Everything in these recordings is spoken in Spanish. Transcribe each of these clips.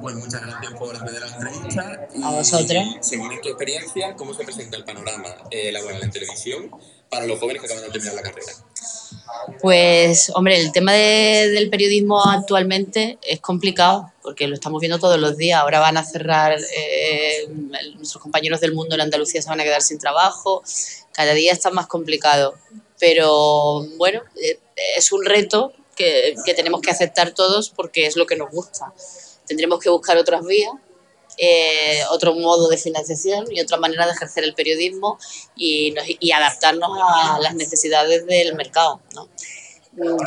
Bueno, muchas gracias por hacer la entrevista. A vosotros. Según tu experiencia, ¿cómo se presenta el panorama eh, laboral en televisión para los jóvenes que acaban de terminar la carrera? Pues, hombre, el tema de- del periodismo actualmente es complicado porque lo estamos viendo todos los días. Ahora van a cerrar, eh, nuestros compañeros del mundo en Andalucía se van a quedar sin trabajo. Cada día está más complicado. Pero bueno, eh, es un reto que, que tenemos que aceptar todos porque es lo que nos gusta. Tendremos que buscar otras vías eh, otro modo de financiación y otra manera de ejercer el periodismo y, nos- y adaptarnos a las necesidades del mercado. ¿no?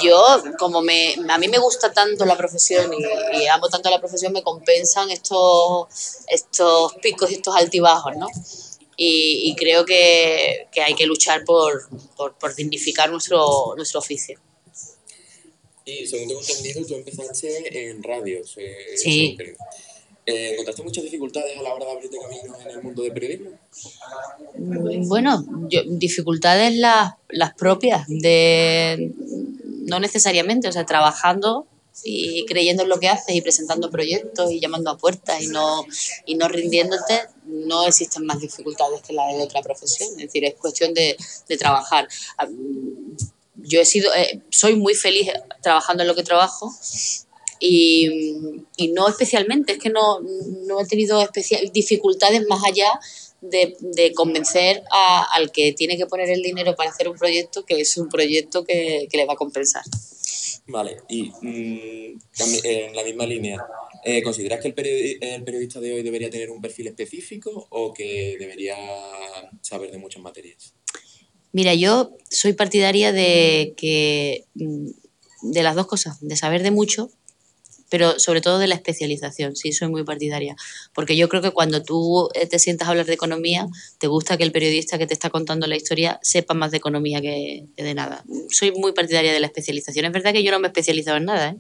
Yo, como me, a mí me gusta tanto la profesión y, y amo tanto la profesión, me compensan estos, estos picos y estos altibajos, ¿no? Y, y creo que, que hay que luchar por, por, por dignificar nuestro, nuestro oficio. Y según tengo entendido, tú empezaste en radios. eh, Sí. Eh, ¿Encontraste muchas dificultades a la hora de abrirte camino en el mundo del periodismo? Bueno, yo- dificultades las, las propias, de no necesariamente, o sea, trabajando y creyendo en lo que haces y presentando proyectos y llamando a puertas y no, y no rindiéndote, no existen más dificultades que las de otra profesión. Es decir, es cuestión de, de trabajar. Ah, Yo he sido, eh, soy muy feliz trabajando en lo que trabajo y, y no especialmente, es que no, no he tenido especial, dificultades más allá de, de convencer a- al que tiene que poner el dinero para hacer un proyecto que es un proyecto que, que le va a compensar. Vale, y mm, en la misma línea, eh, ¿consideras que el, periodi- el periodista de hoy debería tener un perfil específico o que debería saber de muchas materias? Mira, yo soy partidaria de que mm, de las dos cosas, de saber de mucho, pero sobre todo de la especialización, sí, soy muy partidaria. Porque yo creo que cuando tú eh, te sientas a hablar de economía, te gusta que el periodista que te está contando la historia sepa más de economía que, de nada. Soy muy partidaria de la especialización. Es verdad que yo no me he especializado en nada. ¿eh?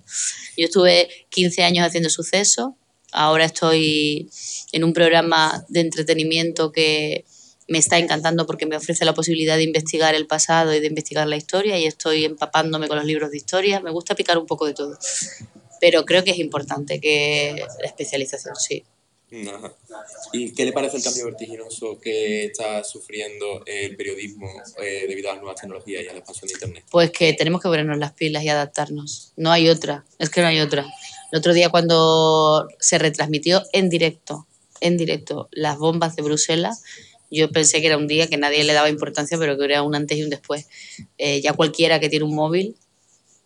Yo estuve 15 años haciendo sucesos, ahora estoy en un programa de entretenimiento que me está encantando porque me ofrece la posibilidad de investigar el pasado y de investigar la historia y estoy empapándome con los libros de historia. Me gusta picar un poco de todo. Pero creo que es importante que la especialización, sí. Ajá. ¿Y qué le parece el cambio vertiginoso que está sufriendo el periodismo eh, debido a las nuevas tecnologías y a la expansión de Internet? Pues que tenemos que ponernos las pilas y adaptarnos. No hay otra, es que no hay otra. El otro día cuando se retransmitió en directo, en directo, las bombas de Bruselas, yo pensé que era un día que nadie le daba importancia, pero que era un antes y un después. Eh, ya cualquiera que tiene un móvil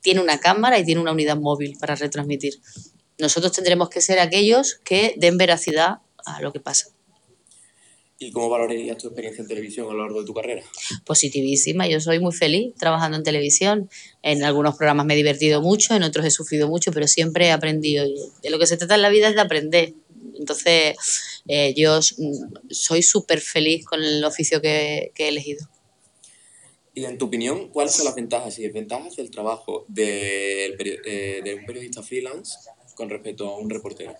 tiene una cámara y tiene una unidad móvil para retransmitir. Nosotros tendremos que ser aquellos que den veracidad a lo que pasa. ¿Y cómo valorarías tu experiencia en televisión a lo largo de tu carrera? positivísima. Yo soy muy feliz trabajando en televisión. En algunos programas me he divertido mucho, en otros he sufrido mucho, pero siempre he aprendido. De lo que se trata en la vida es de aprender. Entonces, eh, yo soy súper feliz con el oficio que, que he elegido. Y en tu opinión, ¿cuáles son las ventajas y desventajas del trabajo peri- eh, de un periodista freelance con respecto a un reportero?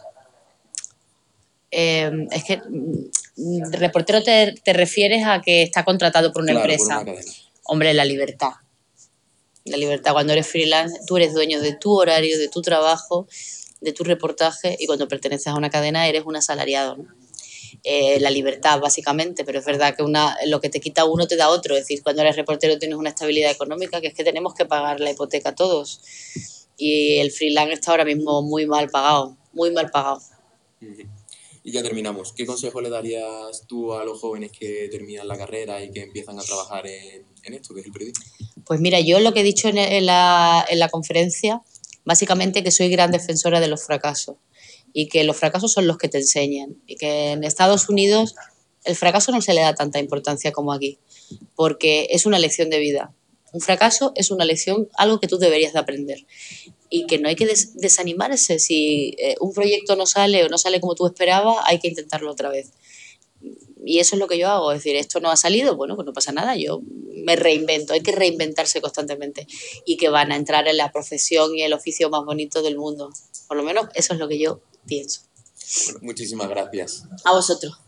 Eh, es que mm, reportero te, te refieres a que está contratado por una Claro, por empresa. una cadena. Hombre, la libertad. La libertad. Cuando eres freelance, tú eres dueño de tu horario, de tu trabajo, de tu reportaje y cuando perteneces a una cadena eres un asalariado. ¿no? Eh, la libertad, básicamente, pero es verdad que una, lo que te quita uno te da otro. Es decir, cuando eres reportero tienes una estabilidad económica, que es que tenemos que pagar la hipoteca todos. Y el freelance está ahora mismo muy mal pagado, muy mal pagado. Y ya terminamos. ¿Qué consejo le darías tú a los jóvenes que terminan la carrera y que empiezan a trabajar en, en esto, que es el periodismo? Pues mira, yo lo que he dicho en la, en la conferencia, básicamente que soy gran defensora de los fracasos y que los fracasos son los que te enseñan y que en Estados Unidos el fracaso no se le da tanta importancia como aquí, porque es una lección de vida. Un fracaso es una lección, algo que tú deberías de aprender y que no hay que des- desanimarse. Si eh, un proyecto no sale o no sale como tú esperabas, hay que intentarlo otra vez. Y eso es lo que yo hago, es decir, esto no ha salido, bueno, pues no pasa nada, yo me reinvento, hay que reinventarse constantemente y que van a entrar en la profesión y el oficio más bonito del mundo. Por lo menos eso es lo que yo pienso. Bueno, muchísimas gracias. A vosotros.